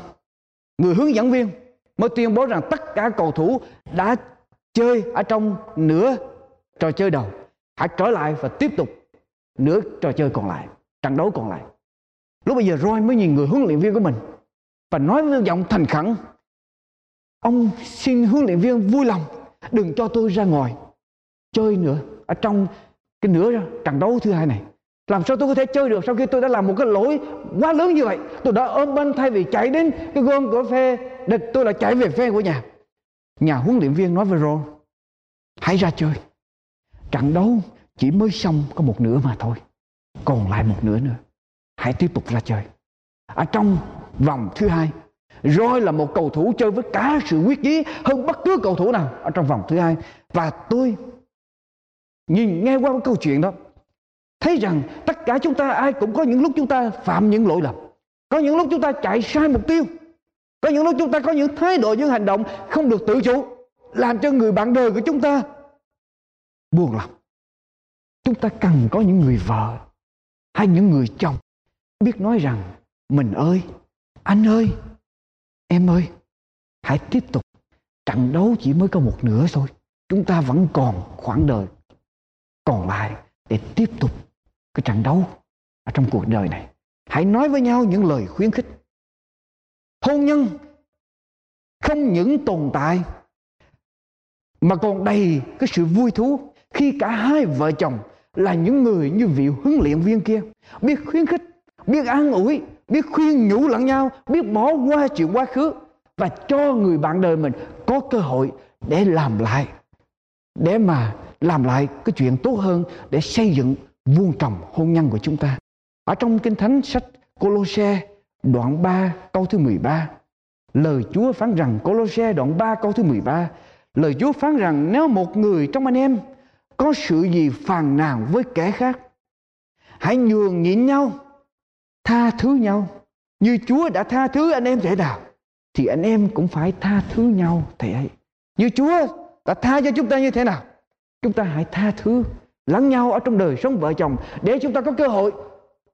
người hướng dẫn viên mới tuyên bố rằng tất cả cầu thủ đã chơi ở trong nửa trò chơi đầu, hãy trở lại và tiếp tục nửa trò chơi còn lại, trận đấu còn lại. Lúc bây giờ Roy mới nhìn người huấn luyện viên của mình và nói với giọng thành khẩn, ông xin huấn luyện viên vui lòng, đừng cho tôi ra ngoài chơi nữa ở trong cái nửa trận đấu thứ hai này. Làm sao tôi có thể chơi được sau khi tôi đã làm một cái lỗi quá lớn như vậy? Tôi đã ôm banh thay vì chạy đến cái gôn của phe, địch, tôi là chạy về phe của nhà. Nhà huấn luyện viên nói với Ron hãy ra chơi trận đấu chỉ mới xong có một nửa mà thôi. Còn lại một nửa nữa. Hãy tiếp tục ra chơi. Ở trong vòng thứ hai, Roy là một cầu thủ chơi với cả sự quyết chí hơn bất cứ cầu thủ nào ở trong vòng thứ hai. Và tôi nhìn nghe qua cái câu chuyện đó, thấy rằng tất cả chúng ta, ai cũng có những lúc chúng ta phạm những lỗi lầm. Có những lúc chúng ta chạy sai mục tiêu. Có những lúc chúng ta có những thái độ, những hành động không được tự chủ, làm cho người bạn đời của chúng ta buồn lòng. Chúng ta cần có những người vợ hay những người chồng biết nói rằng, mình ơi, anh ơi, em ơi, hãy tiếp tục. Trận đấu chỉ mới có một nửa thôi, chúng ta vẫn còn khoảng đời, còn lại để tiếp tục cái trận đấu ở trong cuộc đời này. Hãy nói với nhau những lời khuyến khích. Hôn nhân không những tồn tại, mà còn đầy cái sự vui thú khi cả hai vợ chồng là những người như vị huấn luyện viên kia, biết khuyến khích, biết an ủi, biết khuyên nhủ lẫn nhau, biết bỏ qua chuyện quá khứ và cho người bạn đời mình có cơ hội để làm lại, để mà làm lại cái chuyện tốt hơn để xây dựng vuông trồng hôn nhân của chúng ta. Ở trong kinh thánh sách Colosse đoạn 3 câu thứ 13 lời Chúa phán rằng, Colosse đoạn 3 câu thứ 13 lời Chúa phán rằng, nếu một người trong anh em có sự gì phàn nàn với kẻ khác? Hãy nhường nhịn nhau, tha thứ nhau. Như Chúa đã tha thứ anh em thể nào thì anh em cũng phải tha thứ nhau, thầy ấy. Như Chúa đã tha cho chúng ta như thế nào, chúng ta hãy tha thứ lẫn nhau ở trong đời sống vợ chồng, để chúng ta có cơ hội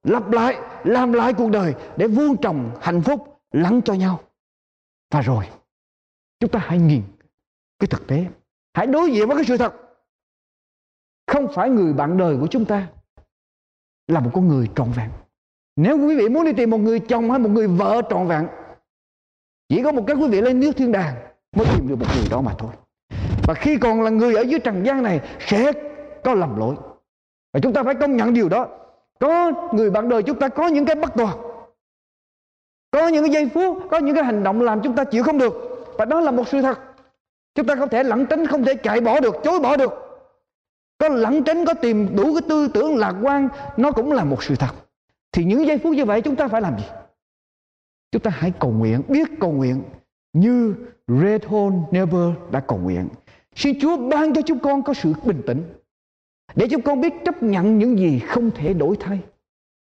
lặp lại, làm lại cuộc đời để vuông trồng hạnh phúc lắng cho nhau. Và rồi, chúng ta hãy nhìn cái thực tế. Hãy đối diện với cái sự thật không phải người bạn đời của chúng ta, là một con người trọn vẹn. Nếu quý vị muốn đi tìm một người chồng hay một người vợ trọn vẹn, chỉ có một cái quý vị lên nước thiên đàng, mới tìm được một người đó mà thôi. Và khi còn là người ở dưới trần gian này, sẽ có lầm lỗi. Và chúng ta phải công nhận điều đó. Có người bạn đời chúng ta có những cái bất toàn, có những cái giây phút, có những cái hành động làm chúng ta chịu không được. Và đó là một sự thật. Chúng ta không thể lẩn tránh, không thể chạy bỏ được, chối bỏ được có lẩn tránh, có tìm đủ cái tư tưởng lạc quan, nó cũng là một sự thật thì những giây phút như vậy chúng ta phải làm gì chúng ta hãy cầu nguyện, biết cầu nguyện như Redhorn Never đã cầu nguyện xin Chúa ban cho chúng con có sự bình tĩnh để chúng con biết chấp nhận những gì không thể đổi thay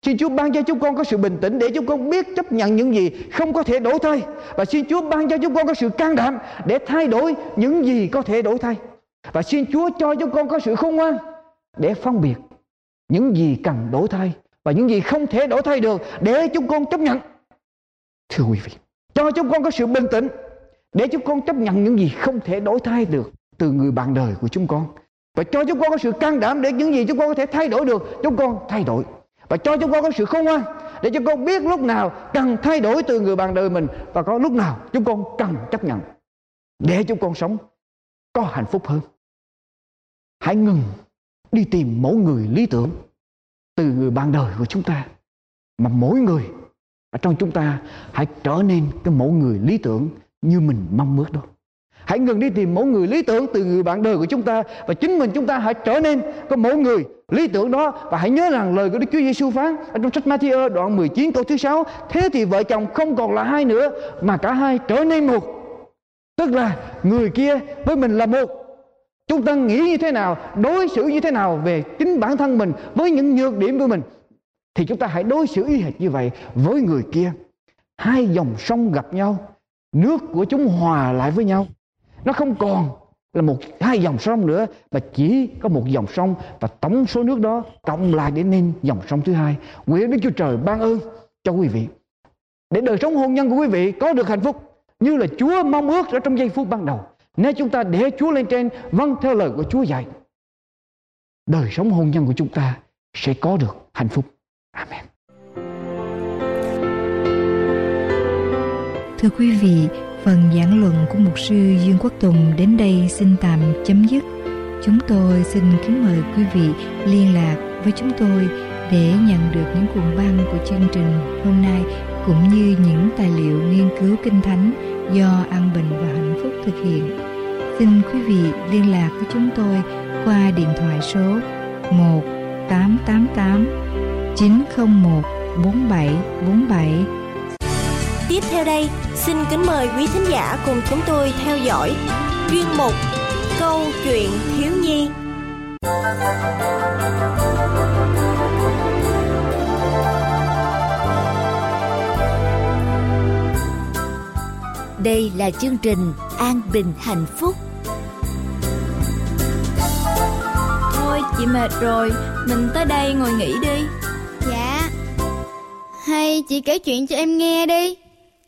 Xin Chúa ban cho chúng con có sự bình tĩnh để chúng con biết chấp nhận những gì không có thể đổi thay. Và xin Chúa ban cho chúng con có sự can đảm để thay đổi những gì có thể đổi thay. Và xin Chúa cho chúng con có sự khôn ngoan để phân biệt những gì cần đổi thay và những gì không thể đổi thay được để chúng con chấp nhận. Thưa quý vị, cho chúng con có sự bình tĩnh để chúng con chấp nhận những gì không thể đổi thay được từ người bạn đời của chúng con. Và cho chúng con có sự can đảm để những gì chúng con có thể thay đổi được, chúng con thay đổi. Và cho chúng con có sự khôn ngoan để chúng con biết lúc nào cần thay đổi từ người bạn đời mình và có lúc nào chúng con cần chấp nhận để chúng con sống có hạnh phúc hơn. Hãy ngừng đi tìm mẫu người lý tưởng từ người bạn đời của chúng ta. Mà mỗi người ở trong chúng ta hãy trở nên cái mẫu người lý tưởng như mình mong ước đó. Hãy ngừng đi tìm mẫu người lý tưởng từ người bạn đời của chúng ta và chính mình chúng ta hãy trở nên cái mẫu người lý tưởng đó. Và hãy nhớ rằng lời của Đức Chúa Giêsu phán ở trong sách Matthew đoạn 19 câu thứ 6 thế thì vợ chồng không còn là hai nữa, mà cả hai trở nên một. Tức là người kia với mình là một chúng ta nghĩ như thế nào, đối xử như thế nào về chính bản thân mình với những nhược điểm của mình, thì chúng ta hãy đối xử y hệt như vậy với người kia. Hai dòng sông gặp nhau, nước của chúng hòa lại với nhau. Nó không còn là một, hai dòng sông nữa, mà chỉ có một dòng sông và tổng số nước đó cộng lại để nên dòng sông thứ hai. Nguyện Đức Chúa Trời ban ơn cho quý vị. Để đời sống hôn nhân của quý vị có được hạnh phúc như là Chúa mong ước ở trong giây phút ban đầu nếu chúng ta để Chúa lên trên vâng theo lời của Chúa dạy đời sống hôn nhân của chúng ta sẽ có được hạnh phúc Amen Thưa quý vị, phần giảng luận của mục sư Dương Quốc Tùng đến đây xin tạm chấm dứt. Chúng tôi xin kính mời quý vị liên lạc với chúng tôi để nhận được những cuộn băng của chương trình hôm nay cũng như những tài liệu nghiên cứu kinh thánh do An Bình và Hạnh Phúc thực hiện. Xin quý vị liên lạc với chúng tôi qua điện thoại số 1 888 901 4747 Tiếp theo đây, xin kính mời quý thính giả cùng chúng tôi theo dõi chuyên mục Câu chuyện thiếu nhi. Đây là chương trình An Bình Hạnh Phúc. Chị mệt rồi, mình tới đây ngồi nghỉ đi. Dạ. Hay chị kể chuyện cho em nghe đi.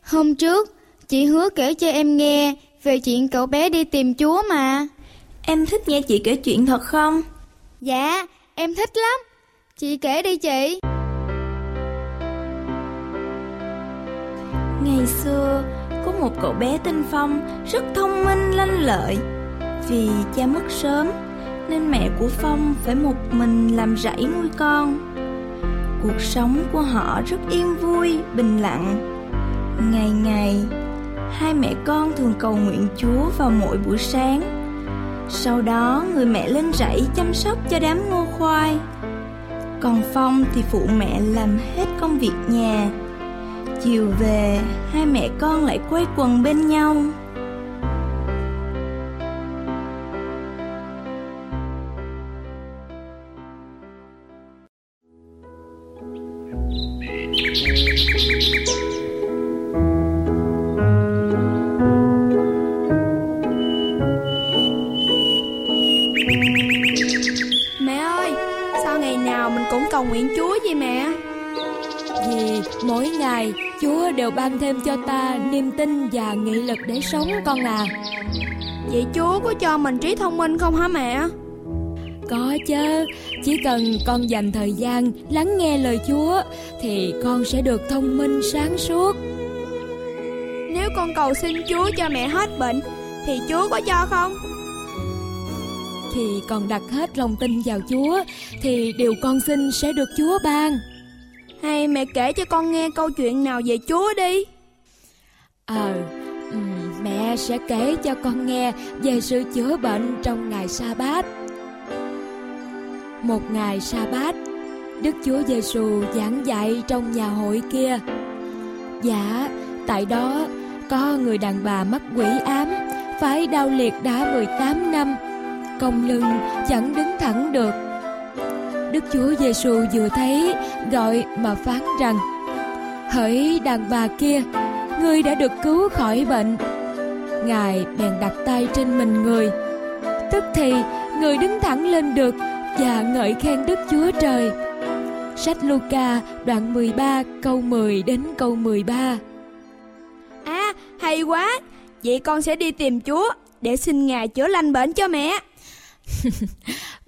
Hôm trước, chị hứa kể cho em nghe về chuyện cậu bé đi tìm Chúa mà. Em thích nghe chị kể chuyện thật không? Dạ, em thích lắm. Chị kể đi chị. Ngày xưa, có một cậu bé tên Phong rất thông minh lanh lợi. Vì cha mất sớm, nên mẹ của Phong phải một mình làm rẫy nuôi con. Cuộc sống của họ rất yên vui, bình lặng. Ngày ngày, hai mẹ con thường cầu nguyện Chúa vào mỗi buổi sáng. Sau đó người mẹ lên rẫy chăm sóc cho đám ngô khoai. Còn Phong thì phụ mẹ làm hết công việc nhà. Chiều về, hai mẹ con lại quay quần bên nhau. Và nghị lực để sống con à. Vậy Chúa có cho mình trí thông minh không hả mẹ? Có chứ, chỉ cần con dành thời gian lắng nghe lời Chúa thì con sẽ được thông minh sáng suốt. Nếu con cầu xin Chúa cho mẹ hết bệnh thì Chúa có cho không? Thì con đặt hết lòng tin vào Chúa thì điều con xin sẽ được Chúa ban. Hay mẹ kể cho con nghe câu chuyện nào về Chúa đi. Ờ, mẹ sẽ kể cho con nghe về sự chữa bệnh trong ngày sa bát. Một ngày sa bát, Đức Chúa Giêsu giảng dạy trong nhà hội kia. Dạ, tại đó có người đàn bà mắc quỷ ám, phải đau liệt đã 18 năm, cong lưng chẳng đứng thẳng được. Đức Chúa Giêsu vừa thấy gọi mà phán rằng: Hỡi đàn bà kia, ngươi đã được cứu khỏi bệnh. Ngài bèn đặt tay trên mình người. Tức thì người đứng thẳng lên được và ngợi khen Đức Chúa Trời. Sách Luca đoạn 13 câu 10 đến câu 13. À, hay quá. Vậy con sẽ đi tìm Chúa để xin Ngài chữa lành bệnh cho mẹ.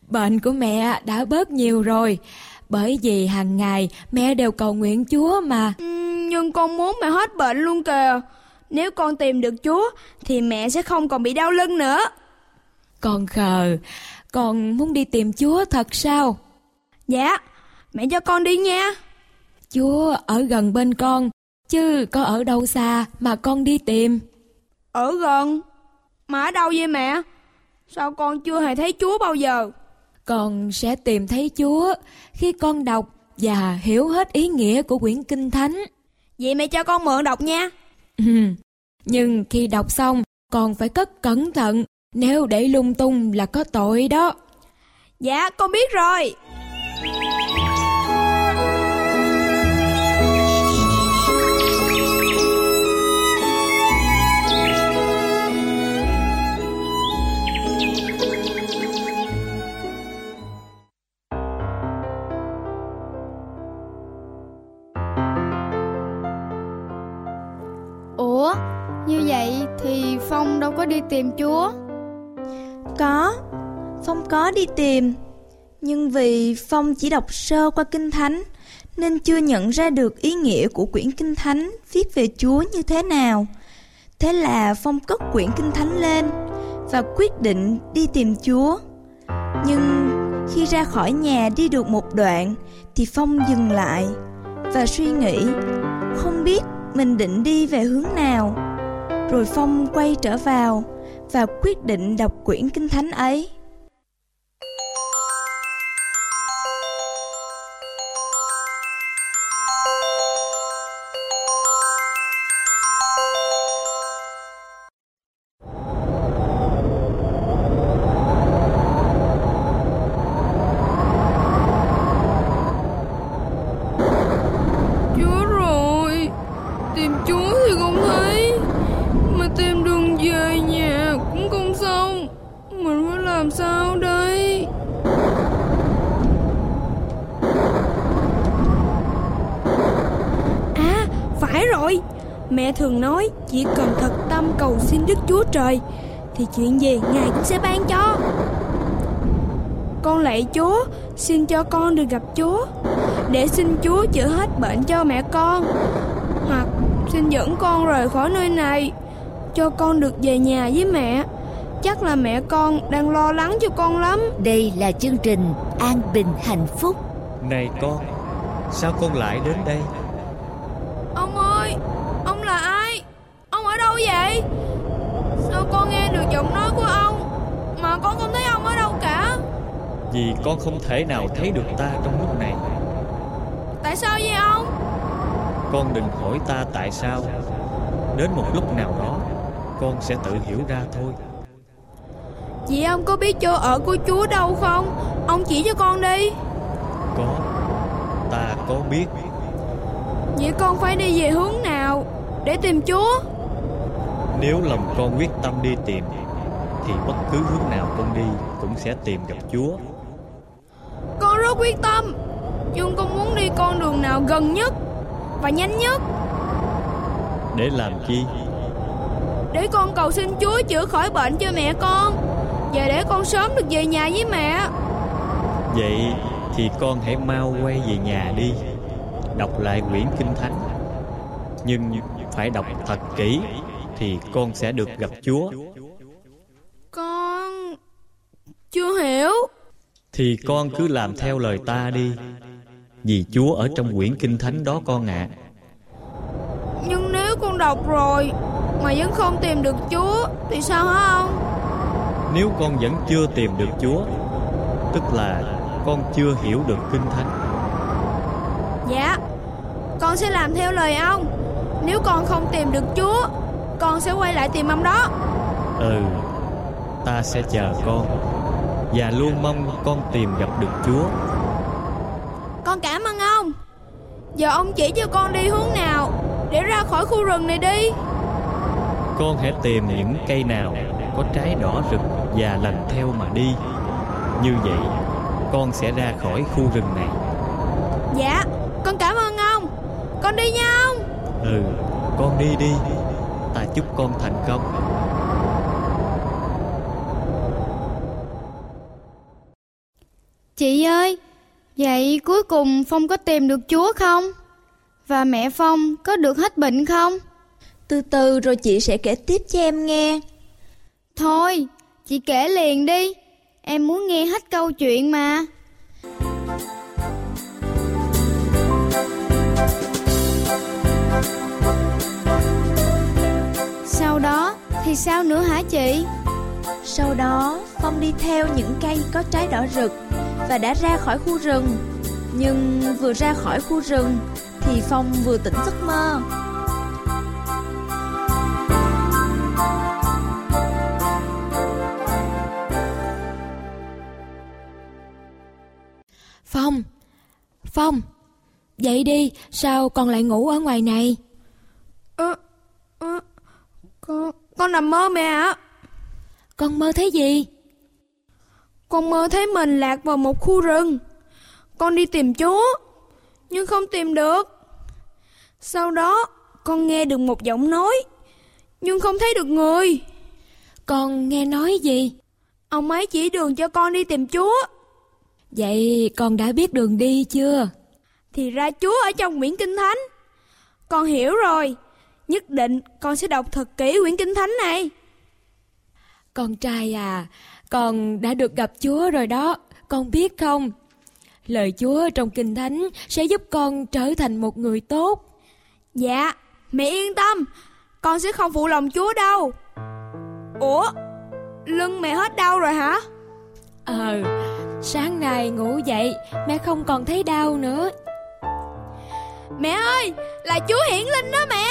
Bệnh của mẹ đã bớt nhiều rồi, bởi vì hàng ngày mẹ đều cầu nguyện Chúa mà. Ừ, nhưng con muốn mẹ hết bệnh luôn kìa. Nếu con tìm được Chúa thì mẹ sẽ không còn bị đau lưng nữa. Con khờ, con muốn đi tìm Chúa thật sao? Dạ, mẹ cho con đi nha. Chúa ở gần bên con, chứ có ở đâu xa mà con đi tìm. Ở gần? Mà ở đâu vậy mẹ? Sao con chưa hề thấy Chúa bao giờ? Con sẽ tìm thấy Chúa khi con đọc và hiểu hết ý nghĩa của quyển Kinh Thánh. Vậy mẹ cho con mượn đọc nha. Nhưng khi đọc xong, con phải cất cẩn thận, nếu để lung tung là có tội đó. Dạ, con biết rồi. Như vậy thì Phong đâu có đi tìm Chúa. Có, Phong có đi tìm. Nhưng vì Phong chỉ đọc sơ qua Kinh Thánh, nên chưa nhận ra được ý nghĩa của quyển Kinh Thánh viết về Chúa như thế nào. Thế là Phong cất quyển Kinh Thánh lên và quyết định đi tìm Chúa. Nhưng khi ra khỏi nhà đi được một đoạn thì Phong dừng lại và suy nghĩ không biết mình định đi về hướng nào. Rồi Phong quay trở vào và quyết định đọc quyển kinh thánh ấy. Thường nói chỉ cần thật tâm cầu xin Đức Chúa Trời thì chuyện gì Ngài cũng sẽ ban cho. Con lạy Chúa, xin cho con được gặp Chúa để xin Chúa chữa hết bệnh cho mẹ con. Hoặc xin dẫn con rời khỏi nơi này, cho con được về nhà với mẹ Chắc là mẹ con đang lo lắng cho con lắm Đây là chương trình An Bình Hạnh Phúc Này con Sao con lại đến đây con không thể nào thấy được ta trong lúc này. Tại sao vậy ông? Con đừng hỏi ta tại sao. Đến một lúc nào đó Con sẽ tự hiểu ra thôi. Chị ông có biết chỗ ở của Chúa đâu không? Ông chỉ cho con đi. Có. Ta có biết. Vậy con phải đi về hướng nào Để tìm Chúa? Nếu lòng con quyết tâm đi tìm Thì bất cứ hướng nào con đi Cũng sẽ tìm gặp Chúa quyết tâm. Nhưng con muốn đi con đường nào gần nhất Và nhanh nhất. Để làm chi? Để con cầu xin Chúa chữa khỏi bệnh cho mẹ con Và để con sớm được về nhà với mẹ. Vậy thì con hãy mau quay về nhà đi. Đọc lại quyển Kinh Thánh. Nhưng phải đọc thật kỹ Thì con sẽ được gặp Chúa Con... Chưa hiểu Thì con cứ làm theo lời ta đi. Vì Chúa ở trong quyển Kinh Thánh đó con ạ. À. Nhưng nếu con đọc rồi Mà vẫn không tìm được Chúa Thì sao hả ông? Nếu con vẫn chưa tìm được Chúa Tức là con chưa hiểu được Kinh Thánh. Dạ Con sẽ làm theo lời ông. Nếu con không tìm được Chúa Con sẽ quay lại tìm ông đó. Ừ Ta sẽ chờ con Và luôn mong con tìm gặp được Chúa. Con cảm ơn ông. Giờ ông chỉ cho con đi hướng nào Để ra khỏi khu rừng này đi? Con hãy tìm những cây nào Có trái đỏ rực Và lần theo mà đi. Như vậy Con sẽ ra khỏi khu rừng này. Dạ Con cảm ơn ông. Con đi nha ông. Ừ Con đi đi. Ta chúc con thành công Chị ơi Vậy cuối cùng Phong có tìm được Chúa không? Và mẹ Phong có được hết bệnh không? Từ từ rồi chị sẽ kể tiếp cho em nghe Thôi Chị kể liền đi Em muốn nghe hết câu chuyện mà Sau đó thì sao nữa hả chị? Sau đó Phong đi theo những cây có trái đỏ rực Và đã ra khỏi khu rừng. Nhưng vừa ra khỏi khu rừng Thì Phong vừa tỉnh giấc mơ. Phong Phong Dậy đi Sao con lại ngủ ở ngoài này? Ơ à, à, Con Con nằm mơ mẹ ạ. Con mơ thấy gì Con mơ thấy mình lạc vào một khu rừng Con đi tìm Chúa Nhưng không tìm được Sau đó Con nghe được một giọng nói Nhưng không thấy được người Con nghe nói gì Ông ấy chỉ đường cho con đi tìm Chúa Vậy con đã biết đường đi chưa? Thì ra Chúa ở trong quyển Kinh Thánh. Con hiểu rồi. Nhất định con sẽ đọc thật kỹ quyển Kinh Thánh này. Con trai à, con đã được gặp Chúa rồi đó, con biết không? Lời Chúa trong Kinh Thánh sẽ giúp con trở thành một người tốt. Dạ, mẹ yên tâm, con sẽ không phụ lòng Chúa đâu. Ủa, lưng mẹ hết đau rồi hả? Ờ, sáng nay ngủ dậy mẹ không còn thấy đau nữa. Mẹ ơi, là Chúa hiển linh đó mẹ.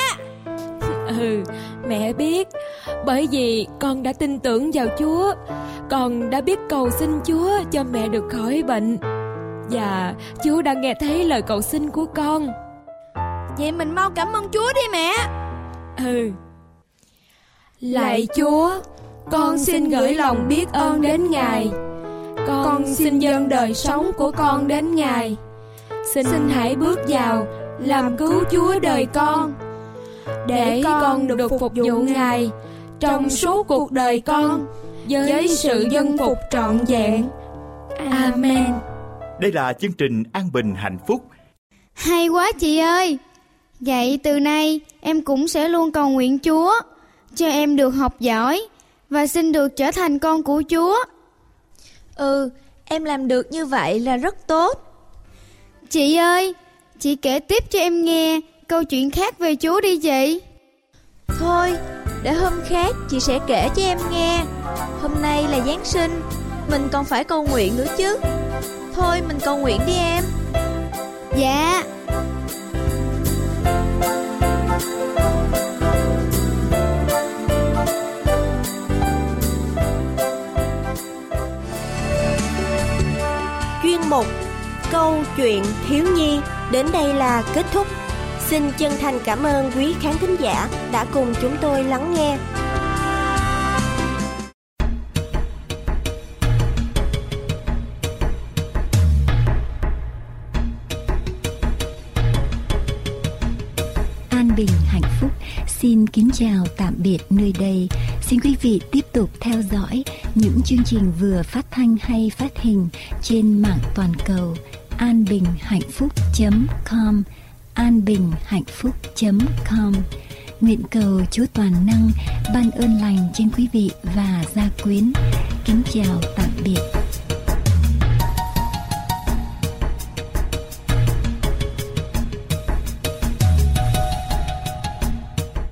Ừ, mẹ biết, bởi vì con đã tin tưởng vào Chúa, con đã biết cầu xin Chúa cho mẹ được khỏi bệnh. Và Chúa đã nghe thấy lời cầu xin của con. Vậy mình mau cảm ơn Chúa đi mẹ. Ừ. Lạy Chúa, con xin gửi lòng biết ơn đến Ngài. Con, xin dâng đời sống của con đến Ngài. Xin, xin hãy bước vào làm cứu Chúa đời con. Để con được phục vụ Ngài trong suốt cuộc đời con với sự dân phục trọn vẹn. Amen. Đây là chương trình An Bình Hạnh Phúc. Hay quá chị ơi. Vậy từ nay em cũng sẽ luôn cầu nguyện Chúa cho em được học giỏi và xin được trở thành con của Chúa. Ừ, em làm được như vậy là rất tốt. Chị ơi, chị kể tiếp cho em nghe câu chuyện khác về Chúa đi chị. Thôi, để hôm khác chị sẽ kể cho em nghe. Hôm nay là Giáng sinh, mình còn phải cầu nguyện nữa chứ. Thôi mình cầu nguyện đi em. Dạ. Chuyên mục Câu chuyện thiếu nhi đến đây là kết thúc. Xin chân thành cảm ơn quý khán thính giả đã cùng chúng tôi lắng nghe. an bình, hạnh phúc. Xin kính chào tạm biệt nơi đây. Xin quý vị tiếp tục theo dõi những chương trình vừa phát thanh hay phát hình trên mạng toàn cầu. An bình, hạnh phúc com anbinhhạnhphúc.com nguyện cầu chúa toàn năng ban ơn lành trên quý vị và gia quyến. Kính chào tạm biệt.